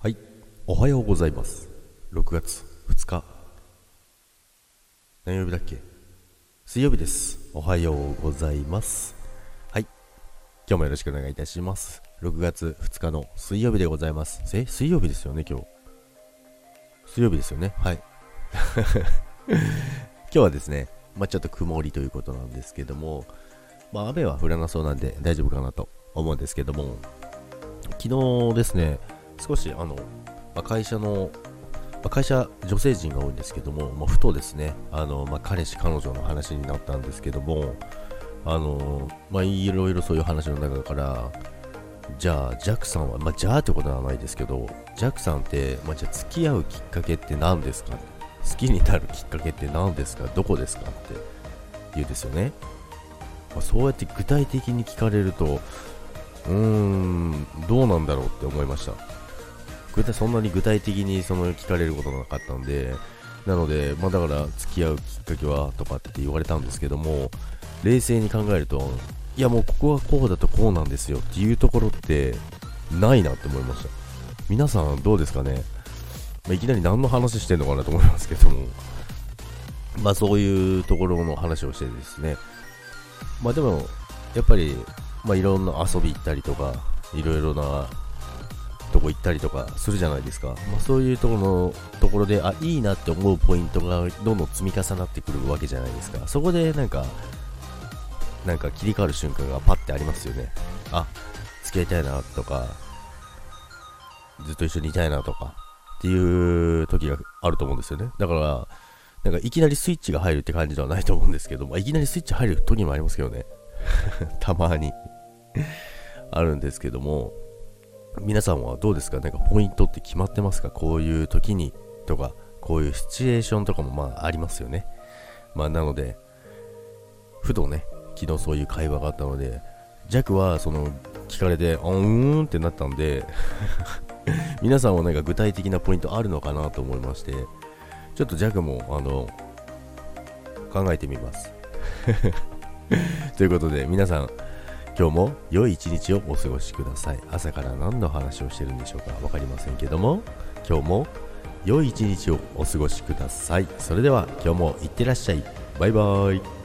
はい、おはようございます。6月2日。何曜日だっけ？水曜日です。おはようございます。はい、今日もよろしくお願いいたします。6月2日の水曜日でございます。え、水曜日ですよね、今日。水曜日ですよね？はい。今日はですね、まあちょっと曇りということなんですけども、まあ雨は降らなそうなんで大丈夫かなと思うんですけども、昨日ですね、少しあの、まあ、会社の、まあ会社女性陣が多いんですけども、まあ、ふとですねあの、ま、彼氏彼女の話になったんですけどもあのまあいろいろそういう話の中からじゃあジャックさんはまあじゃあってことはないですけどジャックさんって、まあ、じゃあ付き合うきっかけって何ですか？好きになるきっかけって何ですか？どこですか？って言うんですよね、まあ、そうやって具体的に聞かれるとうーんどうなんだろうって思いました。具体そんなに具体的にその聞かれることがなかったんで、なので、まあ、だから付き合うきっかけはとかって言われたんですけども、冷静に考えると、いやもうここはこうだとこうなんですよっていうところってないなって思いました。皆さんどうですかね、まあ、いきなり何の話してんのかなと思いますけども、まあそういうところの話をしてですね、まあでも、やっぱり、まあいろんな遊び行ったりとか、いろいろなとこ行ったりとかするじゃないですか、まあ、そういうところのところであいいなって思うポイントがどんどん積み重なってくるわけじゃないですか。そこでなんかなんか切り替わる瞬間がパッてありますよね。あ付き合いたいなとかずっと一緒にいたいなとかっていう時があると思うんですよね。だからなんかいきなりスイッチが入るって感じではないと思うんですけど、まあ、いきなりスイッチ入る時もありますけどね。たまに。あるんですけども。皆さんはどうですか？なんかポイントって決まってますか？こういう時にとか、こういうシチュエーションとかもまあありますよね。まあなので、ふとね、昨日そういう会話があったので、ジャックはその聞かれて、あうーんってなったんで、皆さんはなんか具体的なポイントあるのかなと思いまして、ちょっとジャックもあの考えてみます。ということで、皆さん、今日も良い一日をお過ごしください。朝から何の話をしてるんでしょうか分かりませんけども、今日も良い一日をお過ごしください。それでは今日もいってらっしゃい。バイバーイ。